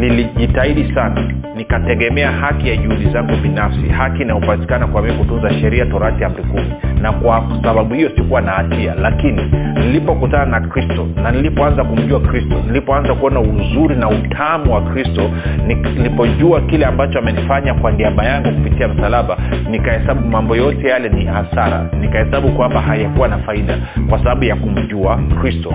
nilijitahidi sana. Nikategemea haki ya juhudi zangu binafsi haki inayopatikana kwa mii kutunza sheria torati amri kumi. Na kwa sababu hiyo sikuwa na hatia. Lakini nilipokutana na kristo na nilipoanza kumjua kristo nilipoanza kuona uzuri na utamu wa kristo nilipojua kile ambacho amenifanya kwa niaba yangu kupitia msalaba nikahesabu mambo yote yale ni hasara. Nikahesabu kwamba hayakuwa na faida kwa sababu ya kumjua kristo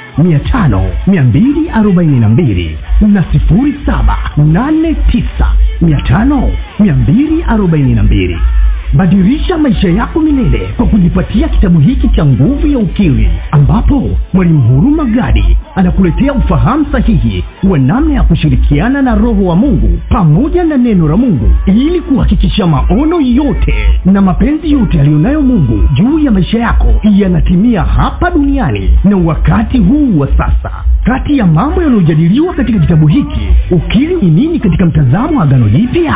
5 242 na 789 5 242 badirisha maisha yako milele kwa kujipatia kitabu hiki cha nguvu ya ukili ambapo mwalimu huruma gadi anakuletea ufahamu sahihi wa namna ya kushirikiana na roho wa mungu pamoja na neno la mungu ili kuhakikisha maono yote na mapenzi yote yaliyonayo mungu juu ya maisha yako yanatimia hapa duniani na wakati huu wa sasa. Kati ya mambo yanayojadiliwa katika kitabu hiki ukili ni nini katika mtazamo wa agano jipya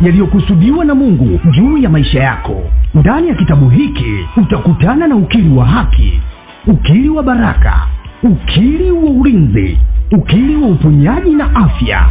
yaliyokusudiwa na mungu juu ya maisha yako. Ndani ya kitabu hiki utakutana na ukili wa haki ukili wa baraka ukili wa ulinzi ukili wa uponyaji na afya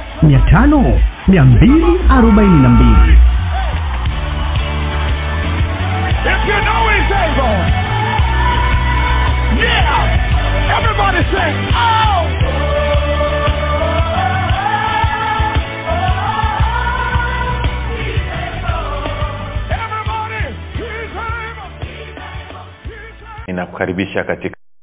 mia tano mia mbili arobaini na mbili If you know he's able. Yeah. Everybody say, oh. Everybody, he's able. ninakukaribisha katika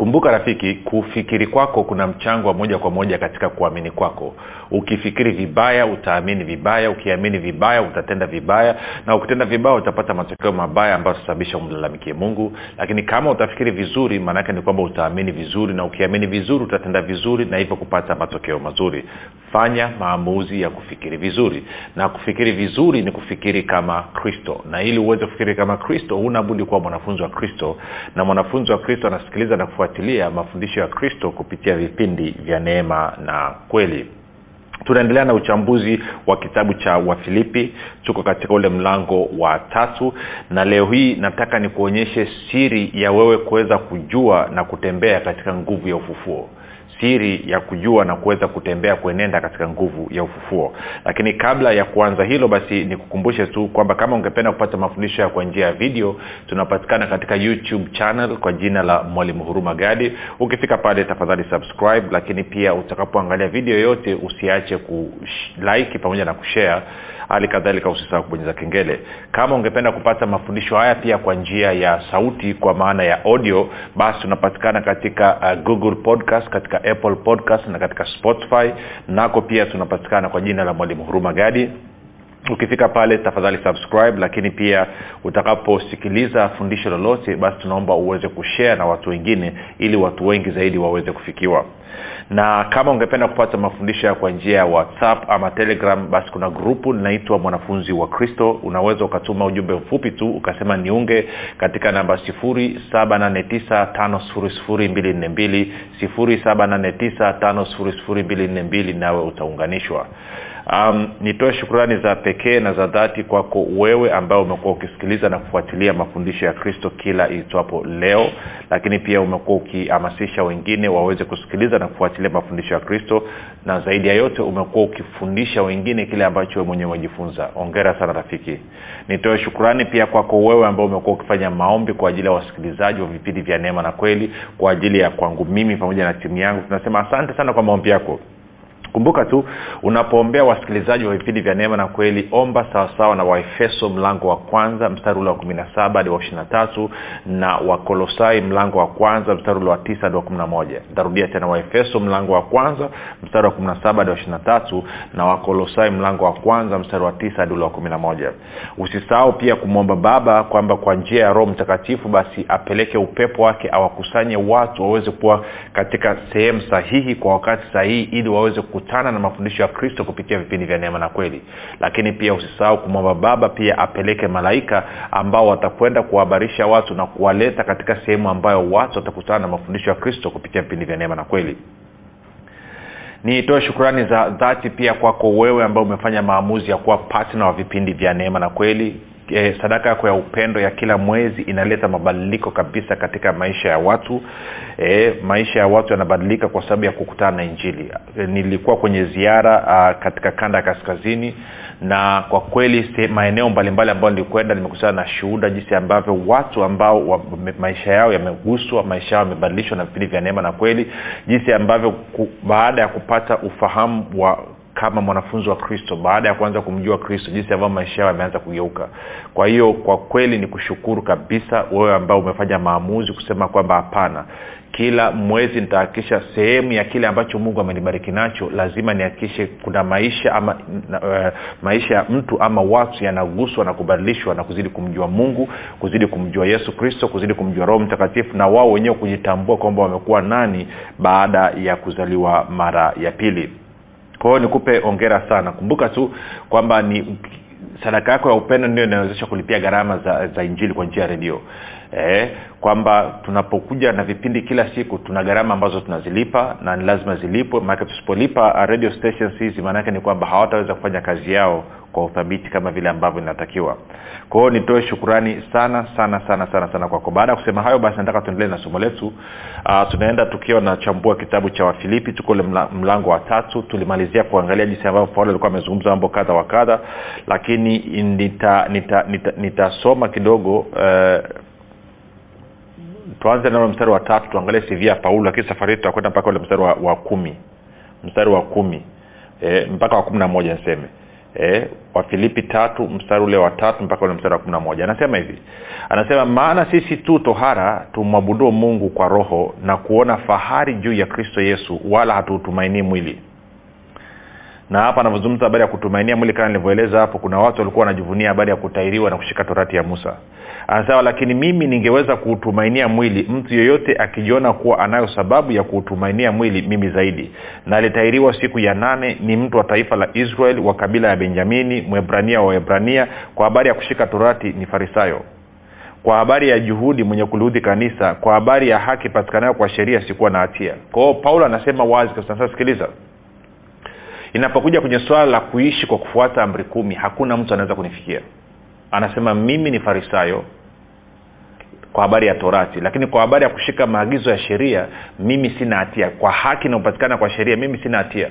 kumbuka rafiki kufikiri kwako kuna mchango wa moja kwa moja katika kuamini kwako. Ukifikiri vibaya utaamini vibaya ukiamini vibaya utatenda vibaya na ukitenda vibaya utapata matokeo mabaya ambayo utasababisha umlalamikie mungu. Lakini kama utafikiri vizuri maanaake ni kwamba utaamini vizuri na ukiamini vizuri utatenda vizuri na hivyo kupata matokeo mazuri. Fanya maamuzi ya kufikiri vizuri. Na kufikiri vizuri ni kufikiri kama kristo. Na ili uweze kufikiri kama kristo huna budi kuwa mwanafunzi wa kristo. Na mwanafunzi wa kristo anasikiliza na kufuatilia mafundisho ya kristo kupitia vipindi vya neema na kweli tunaendelea na uchambuzi wa kitabu cha wafilipi. Tuko katika ule mlango wa tatu. Na leo hii nataka nikuonyeshe siri ya wewe kuweza kujua na kutembea katika nguvu ya ufufuo. Siri ya kujua na kuweza kutembea kuenenda katika nguvu ya ufufuo. Lakini kabla ya kuanza hilo basi nikukumbushe tu kwamba kama ungependa kupata mafundisho ya kwa njia ya video tunapatikana katika youtube channel kwa jina la mwalimu huruma gadi. Ukifika pale tafadhali subscribe lakini pia utakapoangalia video yote usiache kulike pamoja na kushare. Hali kadhalika usisahau kubonyeza kengele. Kama ungependa kupata mafundisho haya pia kwa njia ya sauti kwa maana ya audio basi tunapatikana katika uh, google podcast katika apple podcast na katika spotify. Nako pia tunapatikana kwa jina la mwalimu huruma gadi. Ukifika pale tafadhali subscribe lakini pia utakaposikiliza fundisho lolote basi tunaomba uweze kushare na watu wengine ili watu wengi zaidi waweze kufikiwa na kama ungependa kupata mafundisho kwa njia ya whatsapp ama telegram basi kuna grupu linaitwa mwanafunzi wa kristo. Unaweza ukatuma ujumbe mfupi tu ukasema niunge katika namba 7895242 7895242 nawe utaunganishwa. Um, nitoe shukrani za pekee na za dhati kwako wewe ambao umekuwa ukisikiliza na kufuatilia mafundisho ya kristo kila itwapo leo lakini pia umekuwa ukihamasisha wengine waweze kusikiliza na kufuatilia mafundisho ya kristo na zaidi ya yote umekuwa ukifundisha wengine kile ambacho we mwenyewe umejifunza. Ongera sana rafiki. Nitoe shukrani pia kwako wewe ambao umekuwa ukifanya maombi kwa ajili ya wasikilizaji wa vipindi vya neema na kweli kwa ajili ya kwangu mimi pamoja na timu yangu. Tunasema asante sana kwa maombi yako kumbuka tu unapoombea wasikilizaji wa vipindi vya neema na kweli omba sawasawa na waefeso mlango wa kwanza mstari ule wa kumi na saba hadi wa ishiri na tatu na wakolosai mlango wa kwanza mstari ule wa tisa hadi wa kumi na moja. Ntarudia tena waefeso mlango wa kwanza mstari wa kumi na saba hadi wa ishiri na tatu na wakolosai mlango wa kwanza mstari wa tisa hadi ule wa kumi na moja. Usisahau pia kumwomba baba kwamba kwa njia ya roho mtakatifu basi apeleke upepo wake awakusanye watu waweze kuwa katika sehemu sahihi kwa wakati sahihi ili waweze kukutana na mafundisho ya kristo kupitia vipindi vya neema na kweli. Lakini pia usisahau kumwomba baba pia apeleke malaika ambao watakwenda kuwahabarisha watu na kuwaleta katika sehemu ambayo watu watakutana na mafundisho ya kristo kupitia vipindi vya neema na kweli. Nitoe shukrani za dhati pia kwako wewe ambao umefanya maamuzi ya kuwa patna wa vipindi vya neema na kweli e, sadaka yako ya upendo ya kila mwezi inaleta mabadiliko kabisa katika maisha ya watu. Eh, maisha ya watu yanabadilika kwa sababu ya kukutana na injili. Eh, nilikuwa kwenye ziara a, katika kanda ya kaskazini na kwa kweli maeneo mbalimbali ambayo nilikwenda nimekutana na shuhuda jinsi ambavyo watu ambao wa, maisha yao yameguswa maisha yao yamebadilishwa na vipindi vya neema na kweli. Jinsi ambavyo ku, baada ya kupata ufahamu wa kama mwanafunzi wa kristo baada ya kuanza kumjua kristo jinsi ambavyo maisha yao yameanza kugeuka. Kwa hiyo kwa kweli ni kushukuru kabisa wewe ambao umefanya maamuzi kusema kwamba hapana. Kila mwezi nitahakikisha sehemu ya kile ambacho mungu amenibariki nacho lazima nihakikishe kuna maisha ama uh, maisha ya mtu ama watu yanaguswa na kubadilishwa na kuzidi kumjua mungu kuzidi kumjua yesu kristo kuzidi kumjua roho mtakatifu na wao wenyewe kujitambua kwamba wamekuwa nani baada ya kuzaliwa mara ya pili kwa hiyo nikupe ongera sana. Kumbuka tu kwamba ni sadaka yako ya upendo ndio inawezesha kulipia gharama za, za injili kwa njia ya redio eh, kwamba tunapokuja na vipindi kila siku tuna gharama ambazo tunazilipa na ni lazima zilipwe. Maanake tusipolipa radio stations hizi maanake ni kwamba hawataweza kufanya kazi yao kwa uthabiti kama vile ambavyo inatakiwa. Kwa nitoe shukurani sana sana sana sana sana kwako. Baada ya kusema hayo basi nataka tuendelee na somo letu. Uh, tunaenda tukiwa nachambua kitabu cha wafilipi tuko ule mla, mlango wa tatu. Tulimalizia kuangalia jinsi ambavyo paulo alikuwa amezungumza mambo kadha wa kadha lakini nitasoma nita, nita, nita kidogo uh, tuanze nalo mstari wa tatu tuangalie cv ya paulo lakini safari hii tutakwenda mpaka ule mstari wa, wa kumi. Mstari wa kumi. E, mpaka wa kumi na moja niseme. E, wafilipi tatu mstari ule wa tatu mpaka ule mstari wa kumi na moja. Anasema hivi. Anasema maana sisi tu tohara tumwabuduo mungu kwa roho na kuona fahari juu ya kristo yesu wala hatuutumainii mwili na hapa anavyozungumza habari ya kutumainia mwili kama nilivyoeleza hapo kuna watu walikuwa wanajivunia habari ya kutairiwa na kushika torati ya musa. Anasema lakini mimi ningeweza kuutumainia mwili mtu yeyote akijiona kuwa anayo sababu ya kuutumainia mwili mimi zaidi. Na alitairiwa siku ya nane ni mtu wa taifa la israel wa kabila ya benjamini mwebrania wa waebrania kwa habari ya kushika torati ni farisayo. Kwa habari ya juhudi mwenye kuliudhi kanisa kwa habari ya haki patikanayo kwa sheria sikuwa na hatia. Kwao paulo anasema wazi sikiliza inapokuja kwenye swala la kuishi kwa kufuata amri kumi hakuna mtu anaweza kunifikia. Anasema mimi ni farisayo kwa habari ya torati lakini kwa habari ya kushika maagizo ya sheria mimi sina hatia. Kwa haki inayopatikana kwa sheria mimi sina hatia.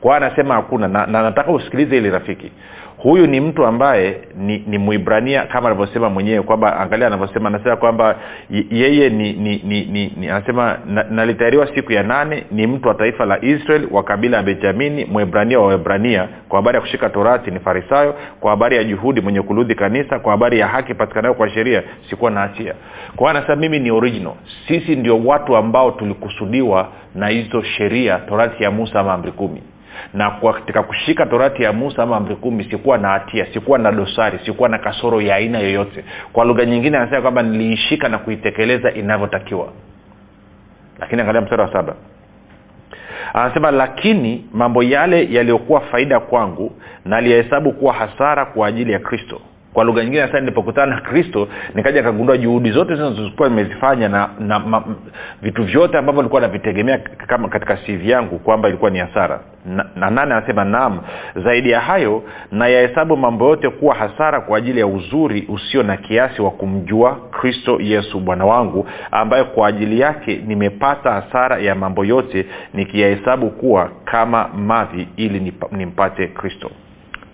Kwa anasema hakuna na, na nataka usikilize ili rafiki huyu ni mtu ambaye ni, ni mwibrania kama anavyosema mwenyewe kwamba angalia anavyosema anasema kwamba yeye ni, ni, ni, ni, ni anasema nalitayariwa siku ya nane ni mtu wa taifa la israel wa kabila ya benjamini mwebrania wa webrania kwa habari ya kushika torati ni farisayo kwa habari ya juhudi mwenye kuludhi kanisa kwa habari ya haki patikanayo kwa sheria sikuwa na hatia. Kwa anasema mimi ni original. Sisi ndio watu ambao tulikusudiwa na hizo sheria torati ya musa ama amri kumi na katika kushika torati ya musa ama amri kumi sikuwa na hatia sikuwa na dosari sikuwa na kasoro ya aina yoyote. Kwa lugha nyingine anasema kwamba niliishika na kuitekeleza inavyotakiwa. Lakini angalia mstari wa saba. Anasema lakini mambo yale yaliyokuwa faida kwangu naliyahesabu kuwa hasara kwa ajili ya kristo kwa lugha nyingine sasa nilipokutana na kristo nikaja kagundua juhudi zote zinazokuwa nimezifanya na, na ma, vitu vyote ambavyo nilikuwa navitegemea kama katika sivi yangu kwamba ilikuwa ni hasara. Na, na nane anasema naam? Zaidi ya hayo nayahesabu mambo yote kuwa hasara kwa ajili ya uzuri usio na kiasi wa kumjua kristo yesu bwana wangu ambaye kwa ajili yake nimepata hasara ya mambo yote nikiyahesabu kuwa kama mavi ili nimpate kristo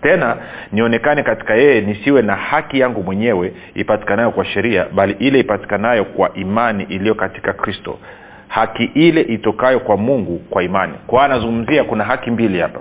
tena nionekane katika yeye nisiwe na haki yangu mwenyewe ipatikanayo kwa sheria bali ile ipatikanayo kwa imani iliyo katika kristo. Haki ile itokayo kwa mungu kwa imani. Kwa anazungumzia kuna haki mbili hapa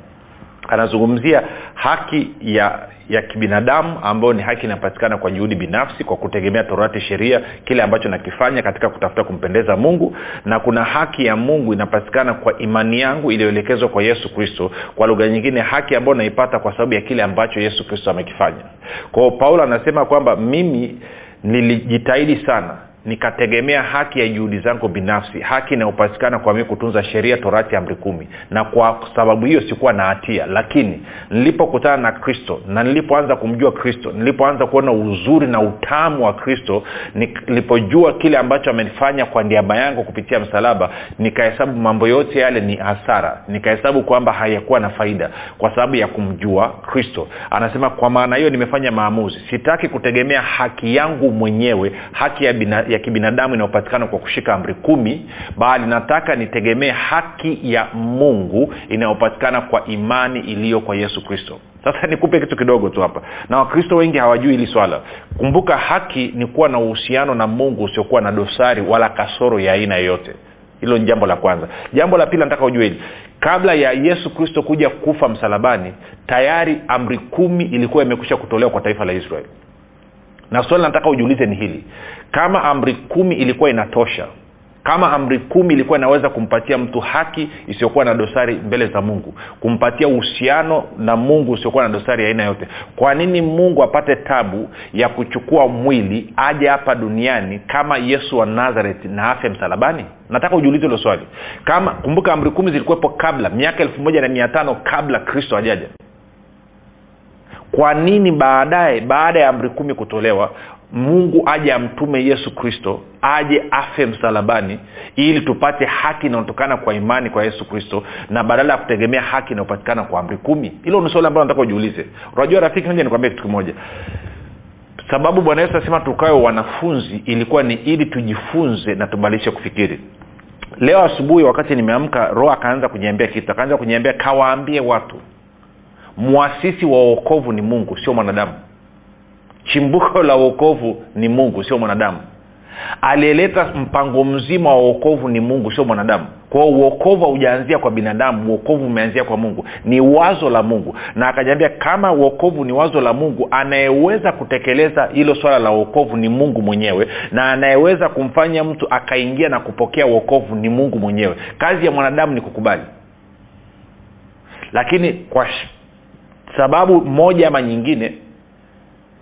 anazungumzia haki ya ya kibinadamu ambayo ni haki inapatikana kwa juhudi binafsi kwa kutegemea torati sheria kile ambacho nakifanya katika kutafuta kumpendeza mungu. Na kuna haki ya mungu inapatikana kwa imani yangu iliyoelekezwa kwa yesu kristo. Kwa lugha nyingine haki ambayo naipata kwa sababu ya kile ambacho yesu kristo amekifanya. Kwao paulo anasema kwamba mimi nilijitahidi sana nikategemea haki ya juhudi zangu binafsi haki inayopatikana kwa mii kutunza sheria torati amri kumi. Na kwa sababu hiyo sikuwa na hatia. Lakini nilipokutana na kristo na nilipoanza kumjua kristo nilipoanza kuona uzuri na utamu wa kristo nilipojua kile ambacho amenifanya kwa niaba yangu kupitia msalaba nikahesabu mambo yote yale ni hasara. Nikahesabu kwamba hayakuwa na faida kwa sababu ya kumjua kristo. Anasema kwa maana hiyo nimefanya maamuzi. Sitaki kutegemea haki yangu mwenyewe haki ya, bina, ya kibinadamu inayopatikana kwa kushika amri kumi bali nataka nitegemee haki ya mungu inayopatikana kwa imani iliyo kwa yesu kristo. Sasa nikupe kitu kidogo tu hapa. Na wakristo wengi hawajui hili swala. Kumbuka haki ni kuwa na uhusiano na mungu usiokuwa na dosari wala kasoro ya aina yoyote. Hilo ni jambo la kwanza. Jambo la pili nataka ujue hili. Kabla ya yesu kristo kuja kufa msalabani tayari amri kumi ilikuwa imekwisha kutolewa kwa taifa la israeli na swali nataka ujiulize ni hili. Kama amri kumi ilikuwa inatosha kama amri kumi ilikuwa inaweza kumpatia mtu haki isiyokuwa na dosari mbele za mungu kumpatia uhusiano na mungu usiokuwa na dosari aina yote kwa nini mungu apate tabu ya kuchukua mwili aje hapa duniani kama yesu wa nazareth na afya msalabani? Nataka ujiulize hilo swali. Kama kumbuka amri kumi zilikuwepo kabla miaka elfu moja na mia tano kabla kristo ajaja kwa nini baadaye baada ya amri kumi kutolewa mungu aje amtume yesu kristo aje afe msalabani ili tupate haki inayotokana kwa imani kwa yesu kristo na badala ya kutegemea haki inayopatikana kwa amri kumi? Hilo ni swali ambalo nataka ujiulize. Unajua rafiki moja nikwambia kitu kimoja. Sababu bwana yesu asema tukawe wanafunzi ilikuwa ni ili tujifunze na tubadilishe kufikiri. Leo asubuhi wakati nimeamka roho akaanza kuniambia kitu akaanza kuniambia kawaambie watu mwasisi wa uokovu ni mungu sio mwanadamu. Chimbuko la uokovu ni mungu sio mwanadamu. Aliyeleta mpango mzima wa uokovu ni mungu sio mwanadamu. Kwao uokovu haujaanzia kwa binadamu uokovu umeanzia kwa mungu. Ni wazo la mungu. Na akajambia kama uokovu ni wazo la mungu anayeweza kutekeleza hilo swala la uokovu ni mungu mwenyewe. Na anayeweza kumfanya mtu akaingia na kupokea uokovu ni mungu mwenyewe. Kazi ya mwanadamu ni kukubali. Lakini kwa sababu moja ama nyingine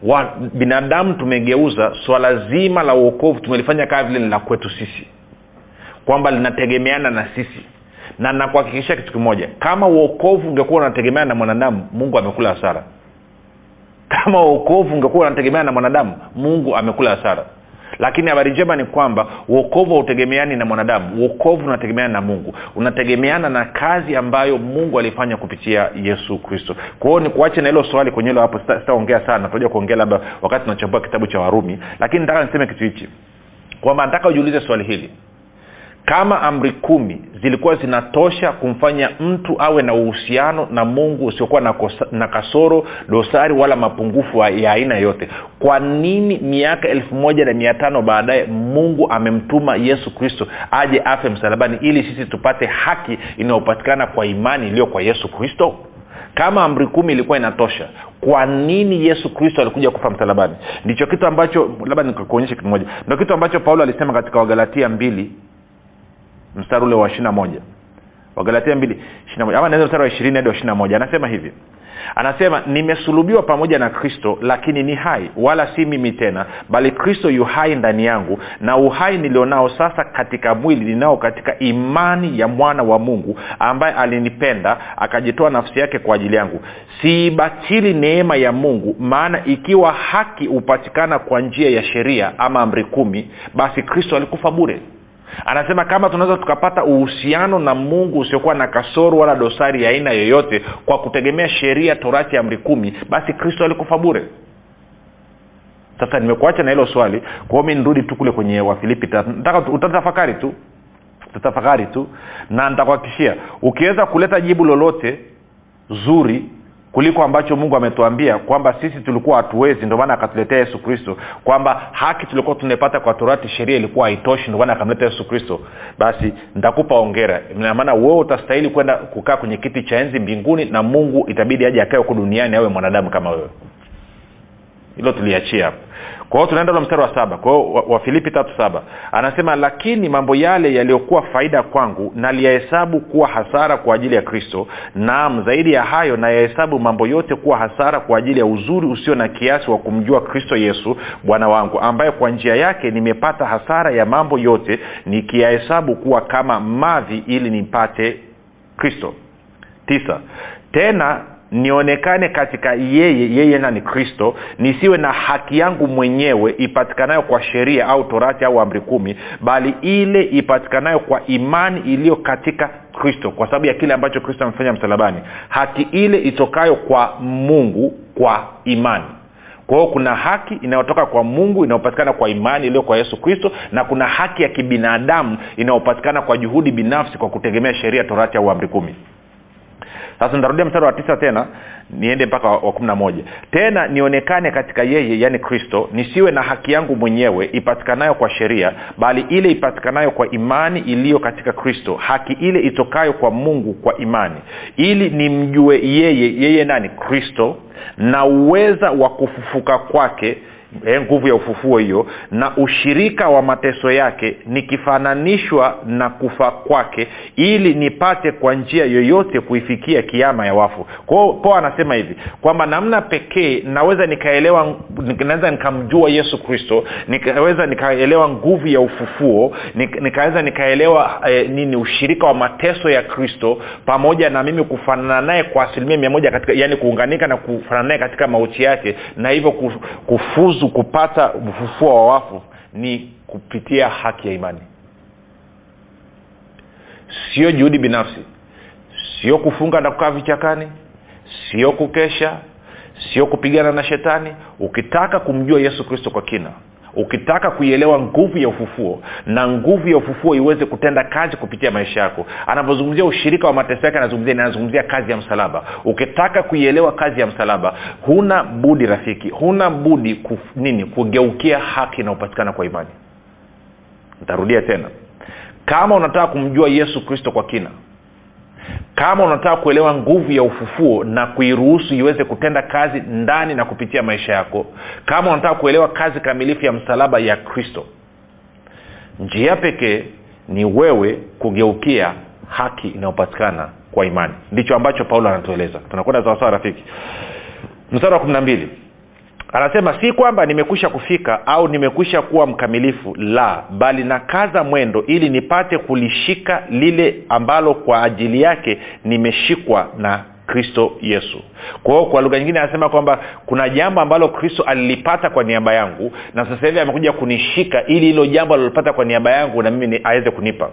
wa binadamu tumegeuza swala zima la uokovu tumelifanya kaa vile ni la kwetu sisi kwamba linategemeana na sisi. Na nakuhakikishia kitu kimoja kama uokovu ungekuwa unategemeana na mwanadamu mungu amekula hasara. Kama uokovu ungekuwa unategemeana na mwanadamu mungu amekula hasara lakini habari njema ni kwamba uokovu hautegemeani na mwanadamu. Uokovu unategemeana na mungu. Unategemeana na kazi ambayo mungu alifanya kupitia yesu kristo. Kwa ni kuache na hilo swali kwenye hilo hapo sita- sitaongea sana. Tutaja kuongea labda wakati tunachambua kitabu cha warumi. Lakini nataka niseme kitu hichi. Kwamba nataka ujiulize swali hili kama amri kumi zilikuwa zinatosha kumfanya mtu awe na uhusiano na mungu usiokuwa na, na kasoro dosari wala mapungufu wa- ya aina yote. Kwa nini miaka elfu moja na mia tano baadaye mungu amemtuma yesu kristo aje afe msalabani ili sisi tupate haki inayopatikana kwa imani iliyo kwa yesu kristo? Kama amri kumi ilikuwa inatosha kwa nini yesu kristo alikuja kufa msalabani? Ndicho kitu ambacho labda nikakuonyesha kitu ndo kitu ambacho paulo alisema katika wagalatia mbili mstari ule wa ishirina moja. Wagalatia mbili ama naweza mstari wa ishirini hadi wa ishirina moja. Anasema hivi. Anasema nimesulubiwa pamoja na kristo lakini ni hai wala si mimi tena bali kristo yu hai ndani yangu na uhai nilionao sasa katika mwili ninao katika imani ya mwana wa mungu ambaye alinipenda akajitoa nafsi yake kwa ajili yangu. Siibatili neema ya mungu maana ikiwa haki hupatikana kwa njia ya sheria ama amri kumi basi kristo alikufa bure anasema kama tunaweza tukapata uhusiano na mungu usiokuwa na kasoro wala dosari ya aina yoyote kwa kutegemea sheria torati ya amri kumi basi kristo alikufa bure. Sasa nimekuacha na hilo swali kwao mi nirudi tu kule kwenye wafilipi utatafakari tu. Utatafakari tu. Na nitakuhakikishia ukiweza kuleta jibu lolote zuri kuliko ambacho mungu ametuambia kwamba sisi tulikuwa hatuwezi ndio maana akatuletea yesu kristo kwamba haki tulikuwa tunaipata kwa torati sheria ilikuwa haitoshi ndio maana akamleta yesu kristo. Basi nitakupa ongera maana wewe utastahili kwenda kukaa kwenye kiti cha enzi mbinguni na mungu itabidi aje akae huku duniani awe mwanadamu kama wewe hilo tuliachia hapo. Kwa hiyo tunaenda na mstari wa saba. Kwa hiyo wa- wafilipi tatu saba. Anasema lakini mambo yale yaliyokuwa faida kwangu naliyahesabu kuwa hasara kwa ajili ya kristo naam zaidi ya hayo nayahesabu mambo yote kuwa hasara kwa ajili ya uzuri usio na kiasi wa kumjua kristo yesu bwana wangu ambaye kwa njia yake nimepata hasara ya mambo yote nikiyahesabu kuwa kama mavi ili nipate kristo. Tisa. Tena nionekane katika yeye yeye nani kristo nisiwe na haki yangu mwenyewe ipatikanayo kwa sheria au torati au amri kumi bali ile ipatikanayo kwa imani iliyo katika kristo kwa sababu ya kile ambacho kristo amefanya msalabani. Haki ile itokayo kwa mungu kwa imani. Kwa hiyo kuna haki inayotoka kwa mungu inayopatikana kwa imani iliyo kwa yesu kristo na kuna haki ya kibinadamu inayopatikana kwa juhudi binafsi kwa kutegemea sheria torati au amri kumi sasa nitarudia mstari wa tisa tena niende mpaka wa kumi na moja. Tena nionekane katika yeye yaani kristo nisiwe na haki yangu mwenyewe ipatikanayo kwa sheria bali ile ipatikanayo kwa imani iliyo katika kristo haki ile itokayo kwa mungu kwa imani. Ili nimjue yeye yeye nani? Kristo na uweza wa kufufuka kwake eh, nguvu ya ufufuo hiyo na ushirika wa mateso yake nikifananishwa na kufa kwake ili nipate kwa njia yoyote kuifikia kiama ya wafu. Kwao po anasema hivi kwamba namna pekee naweza nikaelewa naweza nikamjua yesu kristo nikaweza nikaelewa nguvu ya ufufuo nikaweza nikaelewa eh, nini ushirika wa mateso ya kristo pamoja na mimi kufanana naye kwa asilimia mia moja katika yani kuunganika na kufanana naye katika mauti yake na hivyo kufuzu kupata ufufuo wa wafu ni kupitia haki ya imani. Sio juhudi binafsi sio kufunga na kukaa vichakani sio kukesha sio kupigana na shetani. Ukitaka kumjua yesu kristo kwa kina ukitaka kuielewa nguvu ya ufufuo na nguvu ya ufufuo iweze kutenda kazi kupitia maisha yako. Anapozungumzia ushirika wa mateso yake anazungumzia anazungumzia kazi ya msalaba. Ukitaka kuielewa kazi ya msalaba huna budi rafiki huna budi kuf, nini kugeukia haki inayopatikana kwa imani. Ntarudia tena. Kama unataka kumjua yesu kristo kwa kina kama unataka kuelewa nguvu ya ufufuo na kuiruhusu iweze kutenda kazi ndani na kupitia maisha yako. Kama unataka kuelewa kazi kamilifu ya msalaba ya kristo. Njia pekee ni wewe kugeukia haki inayopatikana kwa imani. Ndicho ambacho paulo anatueleza. Tunakwenda sawasawa rafiki? Mstari wa kumi na mbili anasema si kwamba nimekwisha kufika au nimekwisha kuwa mkamilifu la bali nakaza mwendo ili nipate kulishika lile ambalo kwa ajili yake nimeshikwa na kristo yesu. Kwa hiyo kwa lugha nyingine anasema kwamba kuna jambo ambalo kristo alilipata kwa niaba yangu na sasa hivi amekuja kunishika ili hilo jambo alilopata kwa niaba yangu na mimi aweze kunipa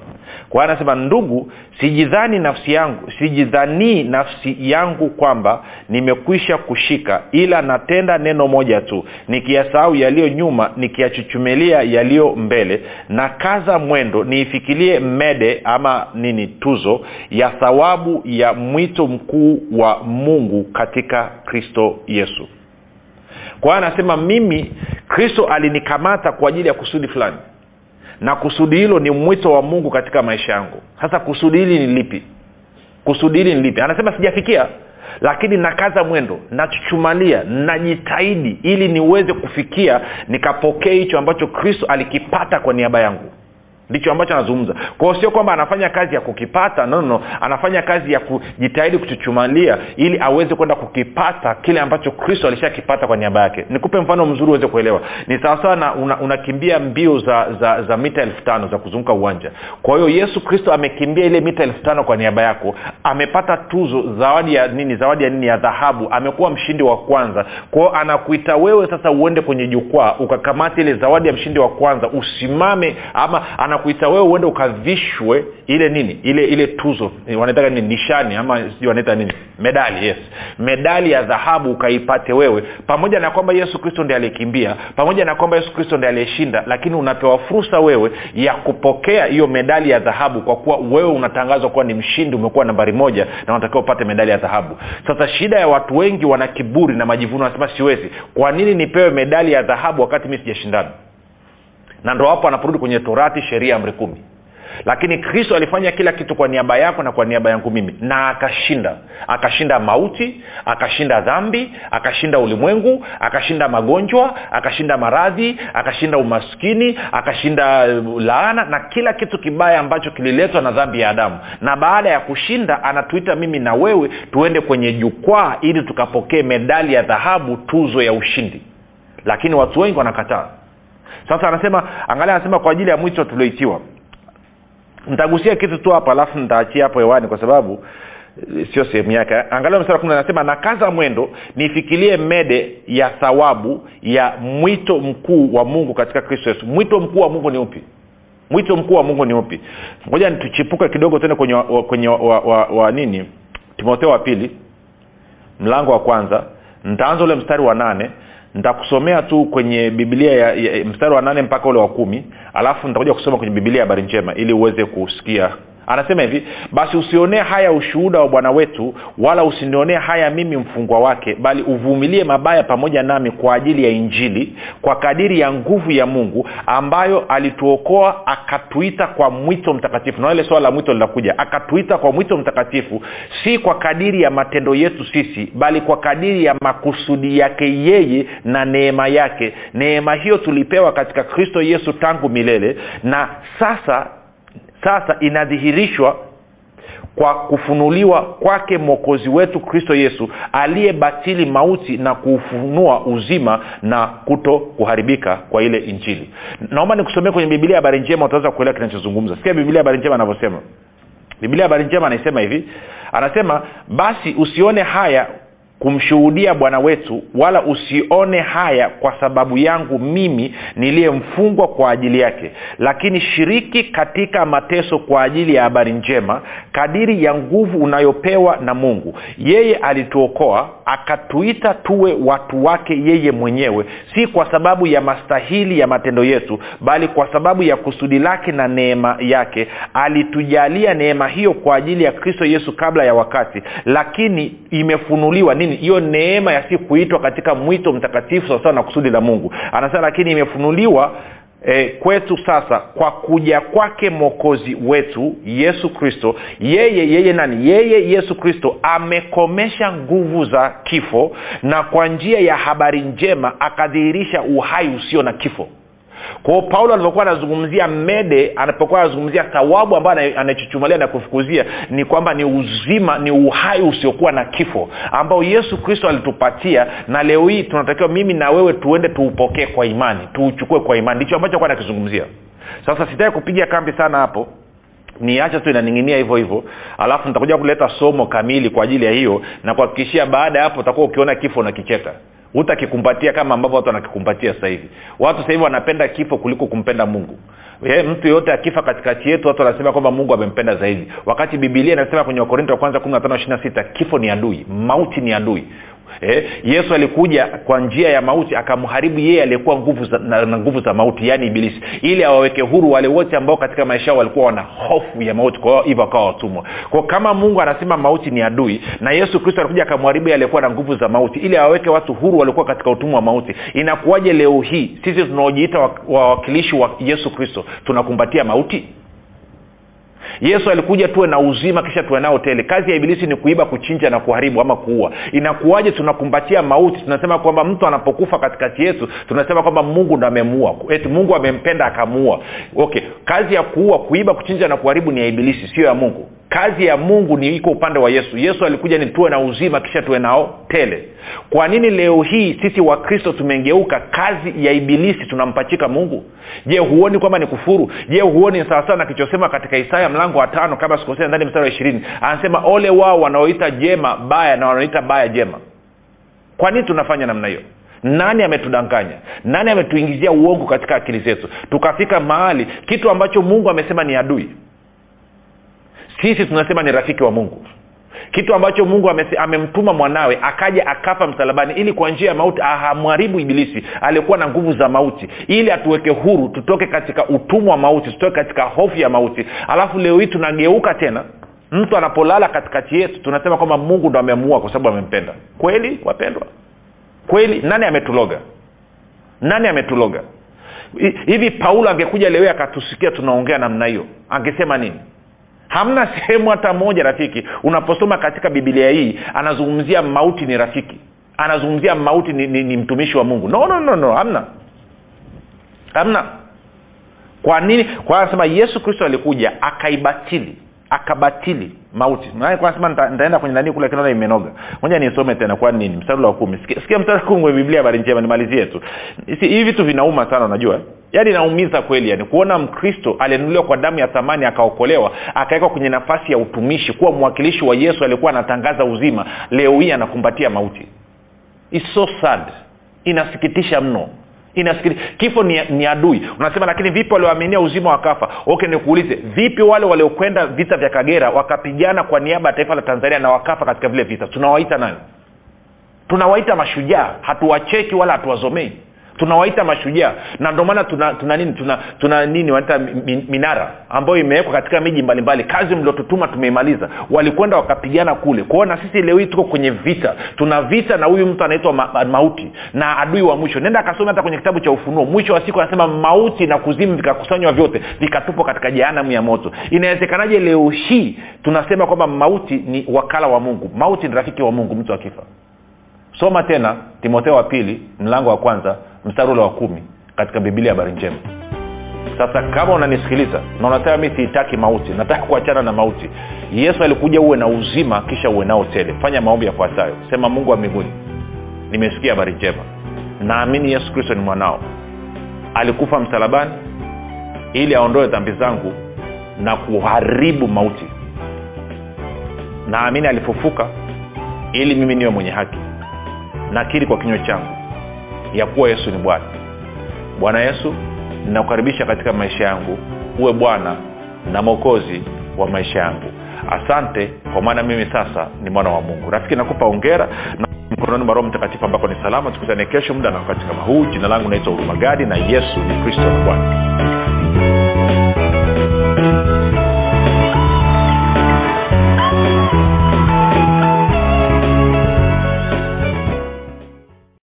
kwa hiyo anasema ndugu sijidhani nafsi yangu sijidhanii nafsi yangu kwamba nimekwisha kushika ila natenda neno moja tu nikiyasahau yaliyo nyuma nikiyachuchumilia yaliyo mbele na kaza mwendo niifikirie mede ama nini tuzo ya thawabu ya mwito mkuu wa mungu katika kristo yesu. Kwa hiyo anasema mimi kristo alinikamata kwa ajili ya kusudi fulani na kusudi hilo ni mwito wa mungu katika maisha yangu. Sasa kusudi hili ni lipi? Kusudi hili ni lipi? Anasema sijafikia lakini nakaza mwendo nachuchumalia najitahidi ili niweze kufikia nikapokee hicho ambacho kristo alikipata kwa niaba yangu ndicho ambacho anazungumza. Kwao sio kwamba anafanya kazi ya kukipata no, no, anafanya kazi ya kujitahidi kuchuchumalia ili aweze kwenda kukipata kile ambacho kristo alishakipata kwa niaba yake. Nikupe mfano mzuri uweze kuelewa. Ni sawasawa na unakimbia una mbio za za za mita elfu tano za kuzunguka uwanja. Kwa hiyo yesu kristo amekimbia ile mita elfu tano kwa niaba yako amepata tuzo zawadi ya nini zawadi ya nini ya dhahabu amekuwa mshindi wa kwanza. Kwao anakuita wewe sasa uende kwenye jukwaa ukakamata ile zawadi ya mshindi wa kwanza usimame ama anakuita wewe uende ukavishwe ile nini? Ile ile tuzo. Wanaitaka nini nishani ama sijui wanaita nini? Medali yes. Medali ya dhahabu ukaipate wewe. Pamoja na kwamba yesu kristo ndi aliyekimbia pamoja na kwamba yesu kristo ndi aliyeshinda lakini unapewa fursa wewe ya kupokea hiyo medali ya dhahabu kwa kuwa wewe unatangazwa kuwa ni mshindi umekuwa nambari moja na unatakiwa upate medali ya dhahabu. Sasa shida ya watu wengi wana kiburi na majivuno wanasema siwezi. Kwa nini nipewe medali ya dhahabu wakati mi sijashindana na ndo hapo anaporudi kwenye torati sheria amri kumi. Lakini kristo alifanya kila kitu kwa niaba yako na kwa niaba yangu mimi. Na akashinda. Akashinda mauti akashinda dhambi akashinda ulimwengu akashinda magonjwa akashinda maradhi akashinda umaskini akashinda laana na kila kitu kibaya ambacho kililetwa na dhambi ya adamu. Na baada ya kushinda anatuita mimi na wewe tuende kwenye jukwaa ili tukapokee medali ya dhahabu tuzo ya ushindi. Lakini watu wengi wanakataa sasa anasema angalia anasema kwa ajili ya mwito tulioitiwa. Nitagusia kitu tu hapa alafu nitaachia hapo hewani kwa sababu sio sehemu yake. Angalia mstari kumi anasema nakaza mwendo nifikirie mede ya thawabu ya mwito mkuu wa mungu katika kristo yesu. Mwito mkuu wa mungu ni upi? Mwito mkuu wa mungu ni upi? Ngoja tuchipuke kidogo tena kwenye, wa, kwenye wa, wa, wa, wa nini? Timotheo wa pili mlango wa kwanza. Ntaanza ule mstari wa nane nitakusomea tu kwenye biblia ya, ya, mstari wa nane mpaka ule wa kumi alafu nitakuja kusoma kwenye biblia habari njema ili uweze kusikia anasema hivi basi usionee haya ushuhuda wa bwana wetu wala usinionee haya mimi mfungwa wake bali uvumilie mabaya pamoja nami kwa ajili ya injili kwa kadiri ya nguvu ya mungu ambayo alituokoa akatuita kwa mwito mtakatifu. Naona ile swala la mwito linakuja akatuita kwa mwito mtakatifu si kwa kadiri ya matendo yetu sisi bali kwa kadiri ya makusudi yake yeye na neema yake. Neema hiyo tulipewa katika kristo yesu tangu milele na sasa sasa inadhihirishwa kwa kufunuliwa kwake mwokozi wetu kristo yesu aliyebatili mauti na kuufunua uzima na kuto kuharibika kwa ile injili. Naomba nikusomee kwenye bibilia habari njema utaweza kuelewa kinachozungumza. Sikia biblia habari njema anavyosema. Biblia habari njema anaisema hivi. Anasema basi usione haya kumshuhudia bwana wetu wala usione haya kwa sababu yangu mimi niliyemfungwa kwa ajili yake. Lakini shiriki katika mateso kwa ajili ya habari njema kadiri ya nguvu unayopewa na mungu. Yeye alituokoa akatuita tuwe watu wake yeye mwenyewe. Si kwa sababu ya mastahili ya matendo yetu bali kwa sababu ya kusudi lake na neema yake. Alitujalia neema hiyo kwa ajili ya kristo yesu kabla ya wakati. Lakini imefunuliwa nini hiyo neema ya si kuitwa katika mwito mtakatifu sawasawa na kusudi la mungu. Anasema lakini imefunuliwa e, kwetu sasa kwa kuja kwake mwokozi wetu yesu kristo. Yeye yeye nani? Yeye yesu kristo amekomesha nguvu za kifo na kwa njia ya habari njema akadhihirisha uhai usio na kifo kwao paulo alivyokuwa anazungumzia mede anapokuwa anazungumzia thawabu ambayo anachuchumalia na kufukuzia ni kwamba ni uzima ni uhai usiokuwa na kifo ambao yesu kristo alitupatia na leo hii tunatakiwa mimi na wewe tuende tuupokee kwa imani tuuchukue kwa imani. Ndicho ambacho kuwa nakizungumzia sasa sitaki kupiga kambi sana hapo. Niacha tu inaning'inia hivyo hivyo. Alafu nitakuja kuleta somo kamili kwa ajili ya hiyo na kuhakikishia baada ya hapo utakuwa ukiona kifo unakicheka utakikumbatia kama ambavyo watu wanakikumbatia sasa hivi. Watu sasa hivi wanapenda kifo kuliko kumpenda mungu. Ye, mtu yeyote akifa katikati yetu watu wanasema kwamba mungu amempenda zaidi. Wakati bibilia inasema kwenye wakorinto wa kwanza kumi na tano ishiri na sita kifo ni adui mauti ni adui eh, yesu alikuja kwa njia ya mauti akamharibu yeye aliyekuwa nguvu za, na, na nguvu za mauti yaani ibilisi ili awaweke huru wale wote ambao katika maisha yao walikuwa wana hofu ya mauti kwa hivyo akawa watumwa. Kwa kama mungu anasema mauti ni adui na yesu kristo alikuja akamharibu yeye aliyekuwa na nguvu za mauti ili awaweke watu huru walikuwa katika utumwa wa mauti inakuwaje leo hii? Sisi tunaojiita wawakilishi wa yesu kristo tunakumbatia mauti yesu alikuja tuwe na uzima kisha tuwe nao tele. Kazi ya ibilisi ni kuiba kuchinja na kuharibu ama kuua. Inakuwaje tunakumbatia mauti? Tunasema kwamba mtu anapokufa katikati yetu tunasema kwamba mungu ndo amemuua. Eti mungu amempenda akamuua okay kazi ya kuua kuiba kuchinja na kuharibu ni ya ibilisi sio ya mungu kazi ya mungu ni iko upande wa yesu. Yesu alikuja ni tuwe na uzima kisha tuwe nao tele. Kwa nini leo hii sisi wakristo tumengeuka kazi ya ibilisi tunampachika mungu? Je huoni kwamba ni kufuru? Je huoni ni sawasawa na kichosema katika isaya mlango wa tano kama sikosea ndani mstari wa ishirini? Anasema ole wao wanaoita jema baya na wanaoita baya jema. Kwa nini tunafanya namna hiyo? Nani ametudanganya? Nani ametuingizia uongo katika akili zetu? Tukafika mahali kitu ambacho mungu amesema ni adui sisi tunasema ni rafiki wa mungu. Kitu ambacho mungu amese, amemtuma mwanawe akaja akafa msalabani ili kwa njia ya mauti ahamharibu ibilisi aliyekuwa na nguvu za mauti. Ili atuweke huru tutoke katika utumwa wa mauti tutoke katika hofu ya mauti. Alafu leo hii tunageuka tena. Mtu anapolala katikati yetu tunasema kwamba mungu ndo amemuua kwa sababu amempenda. Kweli wapendwa? Kweli? Nani ametuloga? Nani ametuloga? Hivi paulo angekuja leo akatusikia tunaongea namna hiyo angesema nini hamna sehemu hata moja rafiki unaposoma katika bibilia hii anazungumzia mauti ni rafiki. Anazungumzia mauti ni, ni, ni mtumishi wa mungu. No no no no hamna. Hamna. Kwa nini? Kwa anasema yesu kristo alikuja akaibatili akabatili mauti. Nasema nitaenda kwenye nani kule kinaona imenoga. Moja nisome tena kwa nini? Mstari wa kumi. Sikia, mstari kumi biblia habari njema nimalizie tu. Hivi vitu vinauma sana unajua yaani inaumiza kweli yani kuona mkristo aliyenunuliwa kwa damu ya thamani akaokolewa akawekwa kwenye nafasi ya utumishi kuwa mwakilishi wa yesu aliyekuwa anatangaza uzima leo hii anakumbatia mauti. It's so sad. Inasikitisha mno. Inasikili kifo ni, ni adui. Unasema lakini vipi walioaminia uzima wakafa? Okay nikuulize vipi wale waliokwenda vita vya kagera wakapigana kwa niaba ya taifa la tanzania na wakafa katika vile vita? Tunawaita nani? Tunawaita mashujaa. Hatuwacheki wala hatuwazomei tunawaita mashujaa. Na ndio maana tuna, tuna nini tuna, tuna nini wanaita minara ambayo imewekwa katika miji mbalimbali. Kazi mliotutuma tumeimaliza. Walikwenda wakapigana kule. Kwao na sisi leo hii tuko kwenye vita. Tuna vita na huyu mtu anaitwa ma, mauti na adui wa mwisho. Nenda akasome hata kwenye kitabu cha ufunuo. Mwisho wa siku anasema mauti na kuzimu vikakusanywa vyote vikatupwa katika jehanamu ya moto. Inawezekanaje leo hii tunasema kwamba mauti ni wakala wa mungu? Mauti ni rafiki wa mungu mtu akifa soma tena timotheo wa pili mlango wa kwanza mstari ule wa kumi katika bibilia habari njema. Sasa kama unanisikiliza na unasema mi siitaki mauti nataka kuachana na mauti yesu alikuja uwe na uzima kisha uwe nao tele. Fanya maombi yafuatayo. Sema mungu wa mbinguni nimesikia habari njema. Naamini yesu kristo ni mwanao. Alikufa msalabani ili aondoe dhambi zangu na kuharibu mauti. Naamini alifufuka ili mimi niwe mwenye haki nakiri kwa kinywa changu ya kuwa yesu ni bwana. Bwana yesu ninakukaribisha katika maisha yangu. Uwe bwana na mwokozi wa maisha yangu. Asante kwa maana mimi sasa ni mwana wa mungu. Rafiki nakupa ongera na mkononi mwa roho mtakatifu ambako ni salama. Tukutane kesho muda na wakati kama huu. Jina langu naitwa hurumagadi na yesu ni kristo na bwana